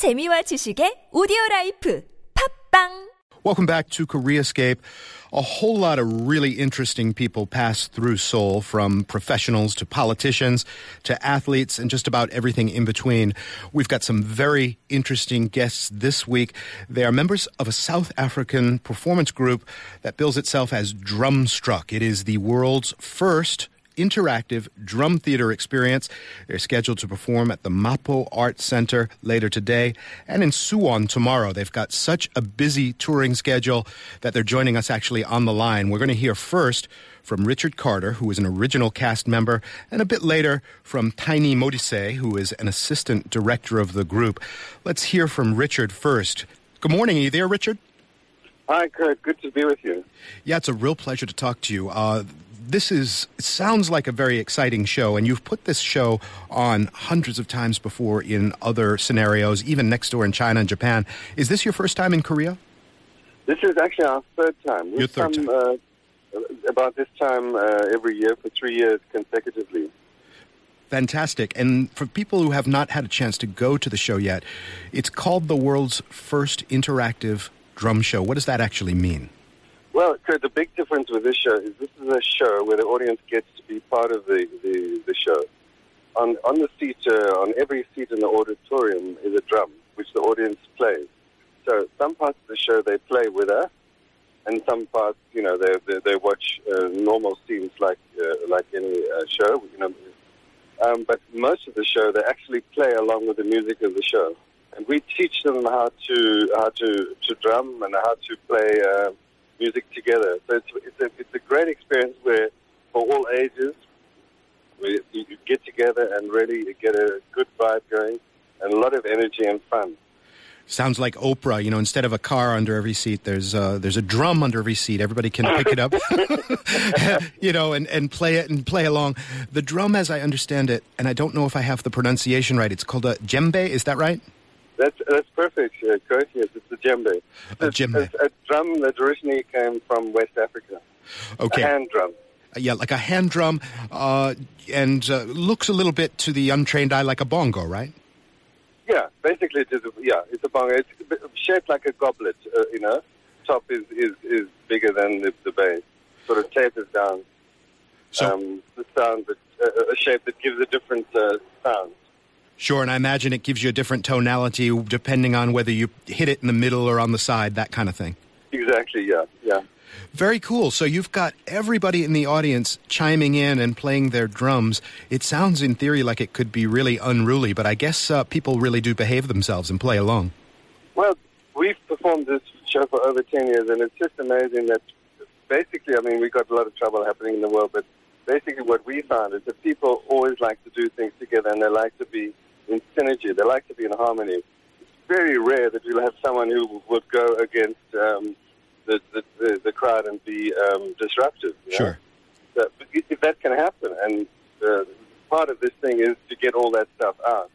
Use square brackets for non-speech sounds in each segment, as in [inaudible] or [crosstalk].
재미와 지식의 오디오 라이프 팝빵 Welcome back to Koreascape. A whole lot of really interesting people pass through Seoul, from professionals to politicians to athletes and just about everything in between. We've got some very interesting guests this week. They are members of a South African performance group that bills itself as Drumstruck. It is the world's first interactive drum theater experience. They're scheduled to perform at the Mapo Art Center later today and in Suwon tomorrow. They've got such a busy touring schedule that they're joining us actually on the line. We're going to hear first from Richard Carter, who is an original cast member, and a bit later from Tiny Modise, who is an assistant director of the group. Let's hear from Richard first. Good morning. Are you there, Richard? Hi, Kurt. Good to be with you. Yeah, it's a real pleasure to talk to you. Uh, this is sounds like a very exciting show, and you've put this show on hundreds of times before in other scenarios, even next door in China and Japan. Is this your first time in Korea? This is actually our third time. We've Your third come Uh, about this time uh, every year for three years consecutively. Fantastic. And for people who have not had a chance to go to the show yet, it's called the world's first interactive drum show. What does that actually mean? Well, the big difference with this show is this is a show where the audience gets to be part of the, the, the show. On, on the seat, uh, on every seat in the auditorium is a drum, which the audience plays. So some parts of the show they play with us, and some parts, you know, they they, they watch uh, normal scenes like uh, like any uh, show, you know. Um, but most of the show they actually play along with the music of the show, and we teach them how to how to to drum and how to play uh, music together. So it's it's a it's a great experience where for all ages we you get together and really get a good vibe going and a lot of energy and fun. Sounds like Oprah. You know, instead of a car under every seat, there's uh, there's a drum under every seat. Everybody can pick it up, [laughs] you know, and, and play it and play along. The drum, as I understand it, and I don't know if I have the pronunciation right. It's called a djembe. Is that right? That's that's perfect, uh, Kurt. Yes, it's a djembe. A djembe. it's a drum that originally came from West Africa. Okay. A hand drum. yeah, like a hand drum, uh, and uh, looks a little bit to the untrained eye like a bongo, right? Yeah, basically it is. A, yeah, it's a bongo. It's shaped like a goblet. Uh, you know, top is, is, is bigger than the, the base. Sort of tapers down. So um, the sound, that, uh, a shape that gives a different uh, sound. Sure, and I imagine it gives you a different tonality depending on whether you hit it in the middle or on the side, that kind of thing. Exactly. Yeah. Yeah. Very cool. So you've got everybody in the audience chiming in and playing their drums. It sounds, in theory, like it could be really unruly, but I guess uh, people really do behave themselves and play along. Well, we've performed this show for over 10 years, and it's just amazing that basically, I mean, we've got a lot of trouble happening in the world, but basically what we found is that people always like to do things together, and they like to be in synergy. They like to be in harmony. It's very rare that you'll have someone who would go against um, the, the, the, crowd and be um, disruptive. you know? But if that can happen, and uh, part of this thing is to get all that stuff out.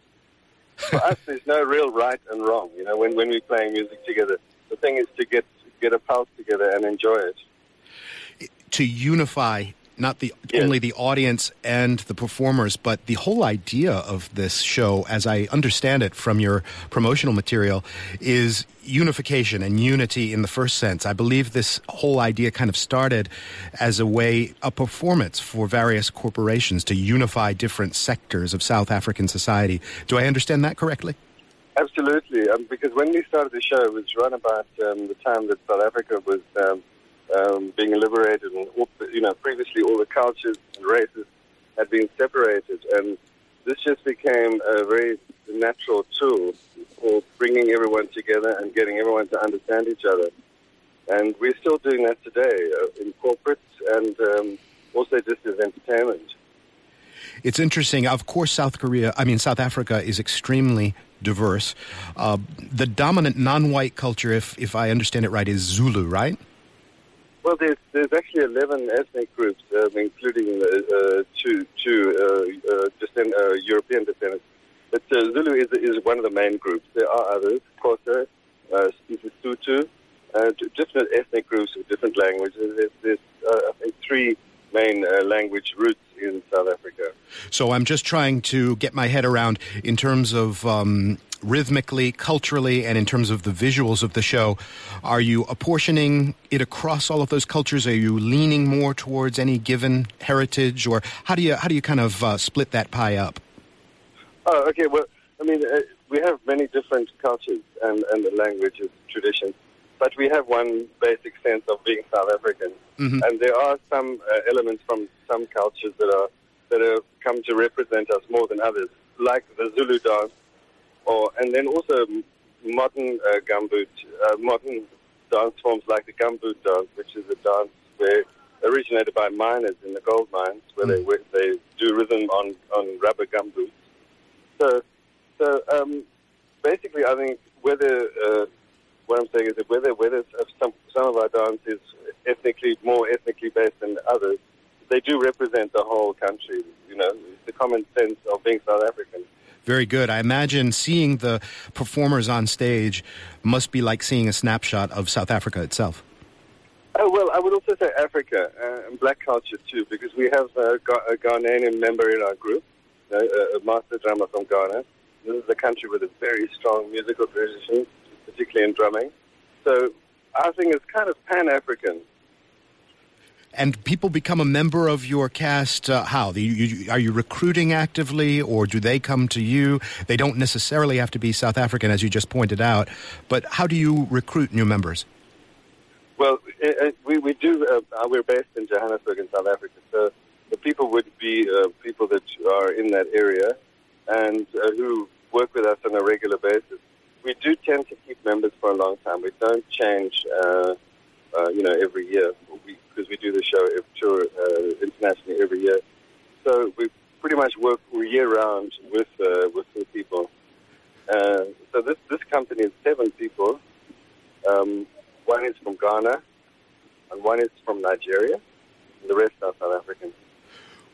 For us, there's no real right and wrong. You know, when when we're playing music together, the thing is to get get a pulse together and enjoy it. To unify not the Yes. only the audience and the performers, but the whole idea of this show, as I understand it from your promotional material, is unification and unity in the first sense. I believe this whole idea kind of started as a way, a performance for various corporations to unify different sectors of South African society. Do I understand that correctly? Absolutely, um, because when we started the show, it was right about um, the time that South Africa was um, um, being liberated, and all, you know, previously all the cultures and races had been separated, and this just became a very natural tool for bringing everyone together and getting everyone to understand each other. And we're still doing that today uh, in corporates and um, also just as entertainment. It's interesting. Of course, South Korea, I mean, South Africa is extremely diverse. Uh, the dominant non white culture, if, if I understand it right, is Zulu, right? Well, there's there's actually 11 ethnic groups, um, including uh, uh, two two uh, uh, descend, uh, European descendants. But uh, Zulu is is one of the main groups. There are others, Xhosa, uh, Sotho, uh, different ethnic groups with different languages. There's, there's I think three main language roots in South Africa. So I'm just trying to get my head around in terms of um, rhythmically, culturally, and in terms of the visuals of the show. Are you apportioning it across all of those cultures? Are you leaning more towards any given heritage, or how do you how do you kind of uh, split that pie up? Oh, okay. Well, I mean, uh, we have many different cultures and, and languages, traditions, but we have one basic sense of being South African. Mhm. And there are some uh, elements from some cultures that are that have come to represent us more than others, like the Zulu dance, or and then also modern uh, gumboot, uh, modern dance forms like the gumboot dance, which is a dance where originated by miners in the gold mines, where they where they do rhythm on on rubber gumboots. So, so um, basically, I think whether uh, what I'm saying is that whether whether some some of our dance is ethnically more ethnically based than others, they do represent the whole country. You know, the common sense of being South African. Very good. I imagine seeing the performers on stage must be like seeing a snapshot of South Africa itself. Oh well, I would also say Africa uh, and black culture too, because we have a, a Ghanaian member in our group, uh, a master drummer from Ghana. This is a country with a very strong musical tradition, particularly in drumming. So I think it's kind of pan African. And people become a member of your cast. Uh, how? You, you, are you recruiting actively, or do they come to you? They don't necessarily have to be South African, as you just pointed out. But how do you recruit new members? Well, uh, uh, we, we do. Uh, we're based in Johannesburg in South Africa, so the people would be uh, people that are in that area and uh, who work with us on a regular basis. We do tend to members for a long time. We don't change, uh, uh, you know, every year because we, do the show tour uh, internationally every year. So we pretty much work year round with uh, with the people. Uh, so this this company is seven people. Um, one is from Ghana, and one is from Nigeria. And the rest are South African.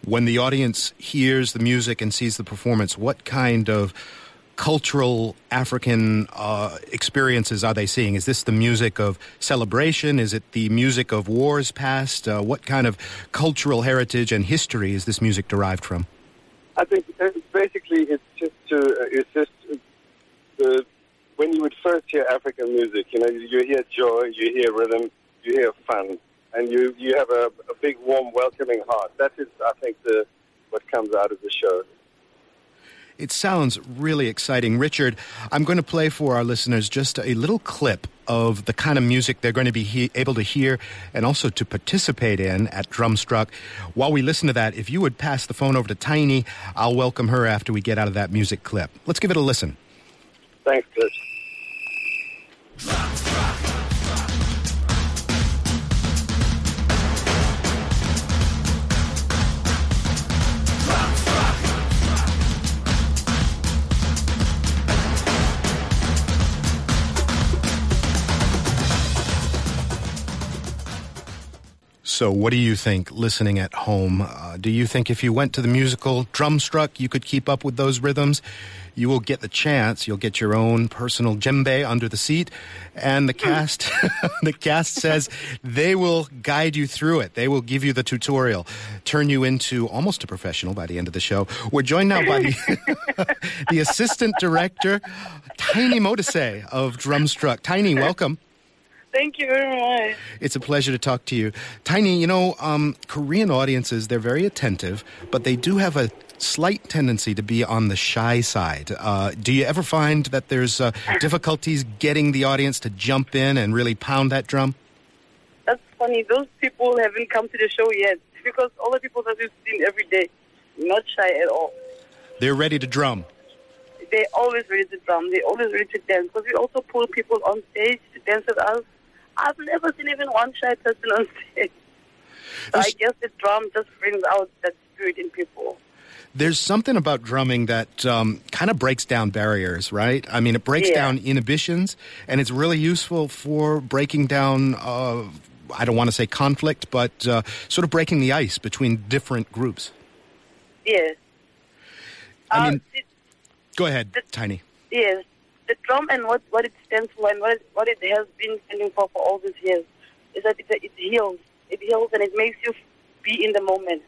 When the audience hears the music and sees the performance, what kind of cultural African uh, experiences are they seeing? Is this the music of celebration? Is it the music of wars past? Uh, what kind of cultural heritage and history is this music derived from? I think uh, basically it's just to uh, it's just uh, the when you would first hear African music, you know, you hear joy, you hear rhythm, you hear fun, and you you have a, a big, warm, welcoming heart. That is, I think, the what comes out of the show. It sounds really exciting. Richard, I'm going to play for our listeners just a little clip of the kind of music they're going to be he- able to hear and also to participate in at Drumstruck. While we listen to that, if you would pass the phone over to Tiny, I'll welcome her after we get out of that music clip. Let's give it a listen. Thanks, Chris. So, what do you think listening at home? Uh, do you think if you went to the musical Drumstruck, you could keep up with those rhythms? You will get the chance. You'll get your own personal djembe under the seat, and the cast, [laughs] the cast says they will guide you through it. They will give you the tutorial, turn you into almost a professional by the end of the show. We're joined now by the, [laughs] the assistant director, Tiny Modise of Drumstruck. Tiny, welcome. Thank you very much. It's a pleasure to talk to you. Tiny, you know, um, Korean audiences, they're very attentive, but they do have a slight tendency to be on the shy side. Uh, do you ever find that there's uh, difficulties getting the audience to jump in and really pound that drum? That's funny. Those people haven't come to the show yet because all the people that we've seen every day, not shy at all. They're ready to drum. They're always ready to drum. They're always ready to dance because we also pull people on stage to dance with us. I've never seen even one shy person on stage. So I guess the drum just brings out that spirit in people. There's something about drumming that um, kind of breaks down barriers, right? I mean, it breaks Yeah. down inhibitions, and it's really useful for breaking down. Uh, I don't want to say conflict, but uh, sort of breaking the ice between different groups. Yes. I Uh, mean- it- Go ahead, Tiny. Yes, the drum and what, what it stands for and what it, what it has been standing for for all these years is that it, it heals. It heals and it makes you be in the moment.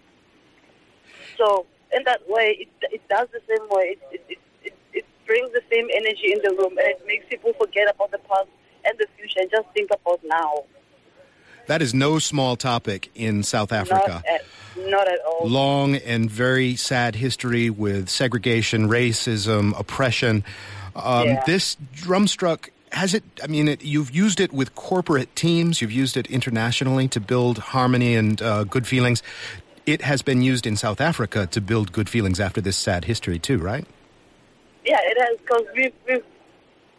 So in that way, it, it does the same way. It, it, it, it brings the same energy in the room, and it makes people forget about the past and the future and just think about now. That is no small topic in South Africa. Not at, not at all. Long and very sad history with segregation, racism, oppression. Um, Yeah. This drumstruck has it. I mean, it, you've used it with corporate teams. You've used it internationally to build harmony and uh, good feelings. It has been used in South Africa to build good feelings after this sad history too, right? Yeah, it has because we've we've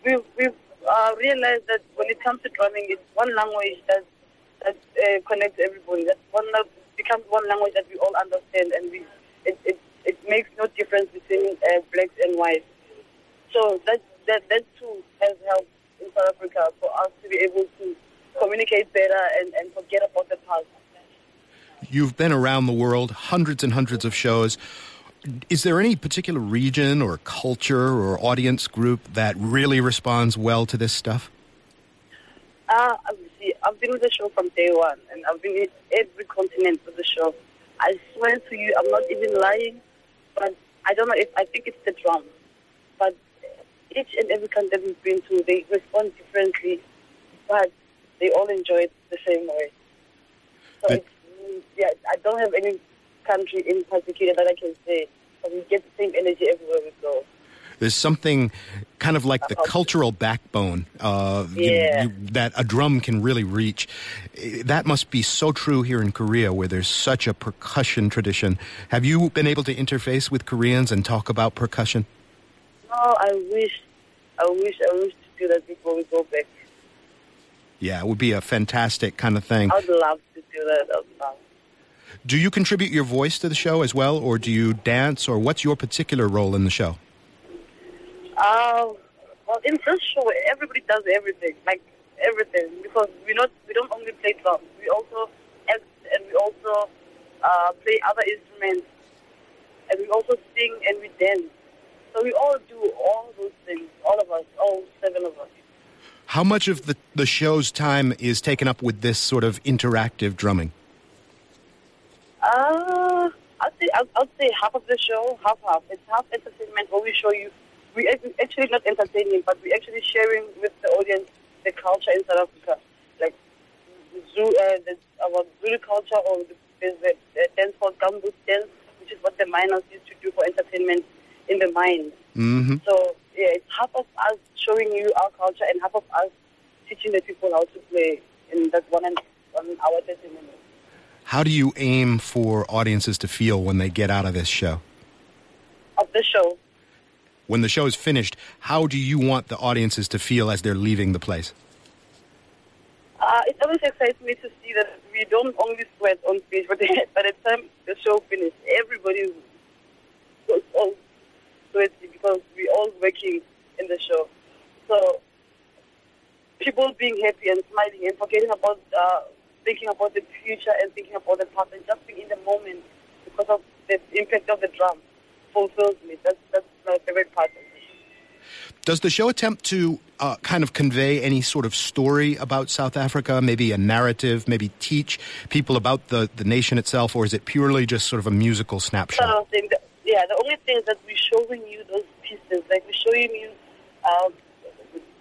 we've, we've uh, realized that when it comes to drumming, it's one language that that uh, connects everybody. That one that becomes one language that we all understand, and we it it, it makes no difference between uh, blacks and whites. So that that that too has helped in South Africa for us to be able to communicate better and, and forget about the past. You've been around the world, hundreds and hundreds of shows. Is there any particular region or culture or audience group that really responds well to this stuff? Uh, see, I've been with the show from day one, and I've been in every continent with the show. I swear to you, I'm not even lying, but I don't know if I think it's the drum. But each and every country we've been to, they respond differently, but they all enjoy it the same way. So But- it's, yeah, I don't have any country in particular that I can say, but we get the same energy everywhere we go. There's something kind of like the cultural backbone uh, Yeah. you- that a drum can really reach. Eh, That must be so true here in Korea, where there's such a percussion tradition. Have you been able to interface with Koreans and talk about percussion? No, I wish, I wish, I wish to do that before we go back. Yeah, it would be a fantastic kind of thing. I'd love to do that. I'd love. Do you contribute your voice to the show as well, or do you dance, or what's your particular role in the show? Uh, well, in this show, everybody does everything, like everything, because we not we don't only play drums, we also act and we also uh, play other instruments, and we also sing and we dance. So we all do all those things, all of us, all seven of us. How much of the, the show's time is taken up with this sort of interactive drumming? Uh, I'd say I'd, I'd say half of the show, half half. It's half entertainment where we show you. We act- actually not entertaining, but we actually sharing with the audience the culture in South Africa, like Zulu, uh, the, our Zulu culture, or the, there's a, a dance called gumboot dance, which is what the miners used to do for entertainment in the mines. hmm So yeah, it's half of us showing you our culture and half of us teaching the people how to play in that one and one hour thirty minutes. How do you aim for audiences to feel when they get out of this show? Of the show, When the show is finished, how do you want the audiences to feel as they're leaving the place? Uh, it always excites me to see that we don't only sweat on stage, [laughs] but by the time the show finishes, everybody goes all because we're all working in the show. So people being happy and smiling and forgetting about uh, thinking about the future and thinking about the past and just being in the moment because of the impact of the drum fulfills me. That's that's my favorite part of it. Does the show attempt to uh, kind of convey any sort of story about South Africa, maybe a narrative, maybe teach people about the, the nation itself, or is it purely just sort of a musical snapshot? sort of thing. The- Yeah, the only thing is that we're showing you those pieces. Like we're showing you uh,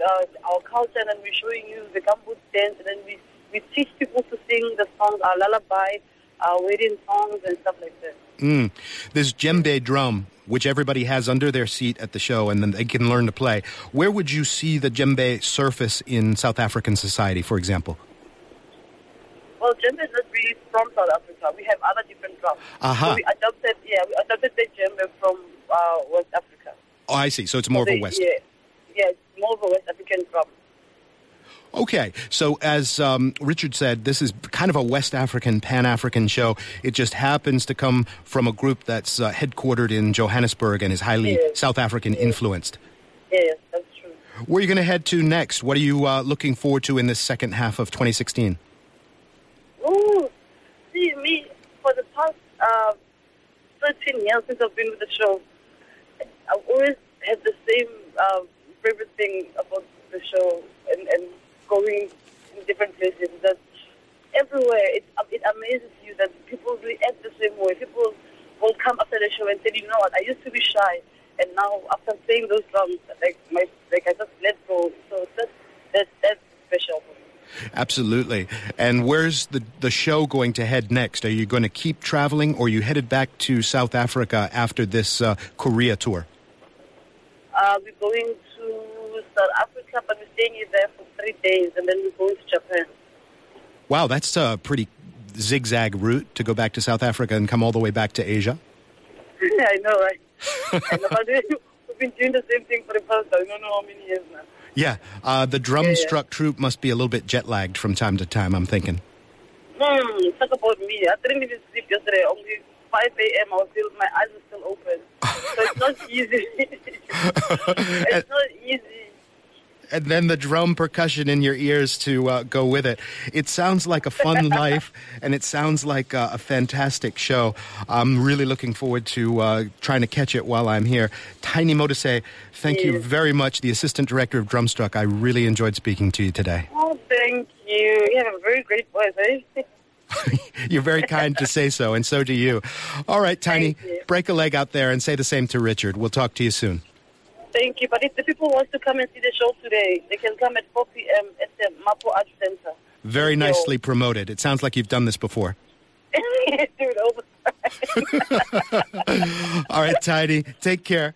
uh, our culture, and then we're showing you the gumboot dance, and then we, we teach people to sing the songs, our lullaby, our wedding songs, and stuff like that. Mm. This djembe drum, which everybody has under their seat at the show and then they can learn to play. Where would you see the djembe surface in South African society, for example? Well, djembe is not really from South Africa. We have other different drums. Aha. So we adopted, yeah, we adopted the djembe from uh, West Africa. Oh, I see. So it's more of a West. Yeah, yeah, it's more of a West African drum. Okay, so as um, Richard said, this is kind of a West African, Pan African show. It just happens to come from a group that's uh, headquartered in Johannesburg and is highly Yes. South African influenced. Yes, that's true. Where are you going to head to next? What are you uh, looking forward to in this second half of 2016? Oh, see me for the past uh, 13 years since I've been with the show. I've always had the same uh, favorite thing about the show and, and going in different places. That everywhere it it amazes you that people react the same way. People will come after the show and say, you know what, I used to be shy, and now after saying those drums, like my like I just let go. So that that that's special for me. Absolutely. And where's the, the show going to head next? Are you going to keep traveling or are you headed back to South Africa after this uh, Korea tour? Uh, we're going to South Africa, but we're staying there for three days, and then we're going to Japan. Wow, that's a pretty zigzag route to go back to South Africa and come all the way back to Asia. [laughs] I know, right? [laughs] I know, [laughs] we've been doing the same thing for the past I don't know how many years now. Yeah, uh, the drum Yeah, yeah. struck troupe must be a little bit jet lagged from time to time, I'm thinking. Hmm, talk about me. I didn't even sleep yesterday. Only 5 a.m. I was still, my eyes were still open. So it's not [laughs] easy. [laughs] it's not easy. And then the drum percussion in your ears to uh, go with it. It sounds like a fun [laughs] life, and it sounds like uh, a fantastic show. I'm really looking forward to uh, trying to catch it while I'm here. Tiny Modise, thank you very much, the assistant director of Drumstruck. I really enjoyed speaking to you today. Oh, thank you. You have a very great voice, eh? [laughs] You're very kind to say so, and so do you. All right, Tiny, break a leg out there and say the same to Richard. We'll talk to you soon. Thank you. But if the people want to come and see the show today, they can come at 4 p.m. at the Mapo Art Center. Very nicely promoted. It sounds like you've done this before. [laughs] It over. [laughs] [laughs] All right, Tiny. take care.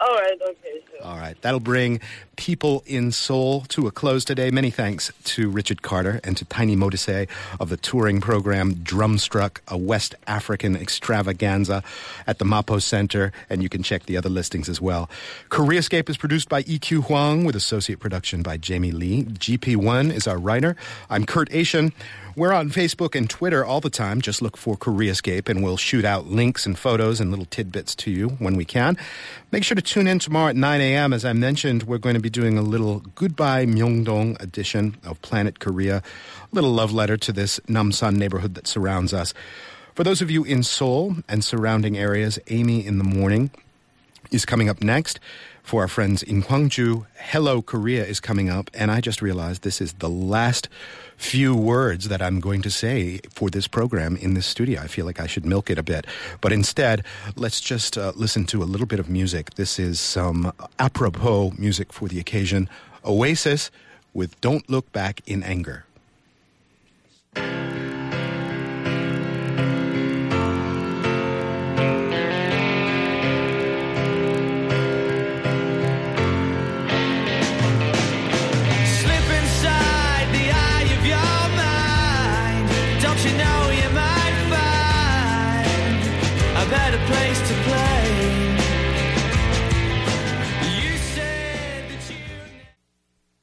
All right, okay. All right, that'll bring People in Seoul to a close today. Many thanks to Richard Carter and to Tiny Modise of the touring program Drumstruck, a West African extravaganza at the Mapo Center, and you can check the other listings as well. Koreascape is produced by EQ Huang with associate production by Jamie Lee. GP1 is our writer. I'm Kurt Achin. We're on Facebook and Twitter all the time. Just look for Koreascape and we'll shoot out links and photos and little tidbits to you when we can. Make sure to tune in tomorrow at 9 a.m. As I mentioned, we're going to be doing a little Goodbye Myeongdong edition of Planet Korea, a little love letter to this Namsan neighborhood that surrounds us. For those of you in Seoul and surrounding areas, Amy in the morning is coming up next. For our friends in Gwangju, Hello Korea is coming up, and I just realized this is the last few words that I'm going to say for this program in this studio. I feel like I should milk it a bit. But instead, let's just uh, listen to a little bit of music. This is some apropos music for the occasion Oasis with Don't Look Back in Anger.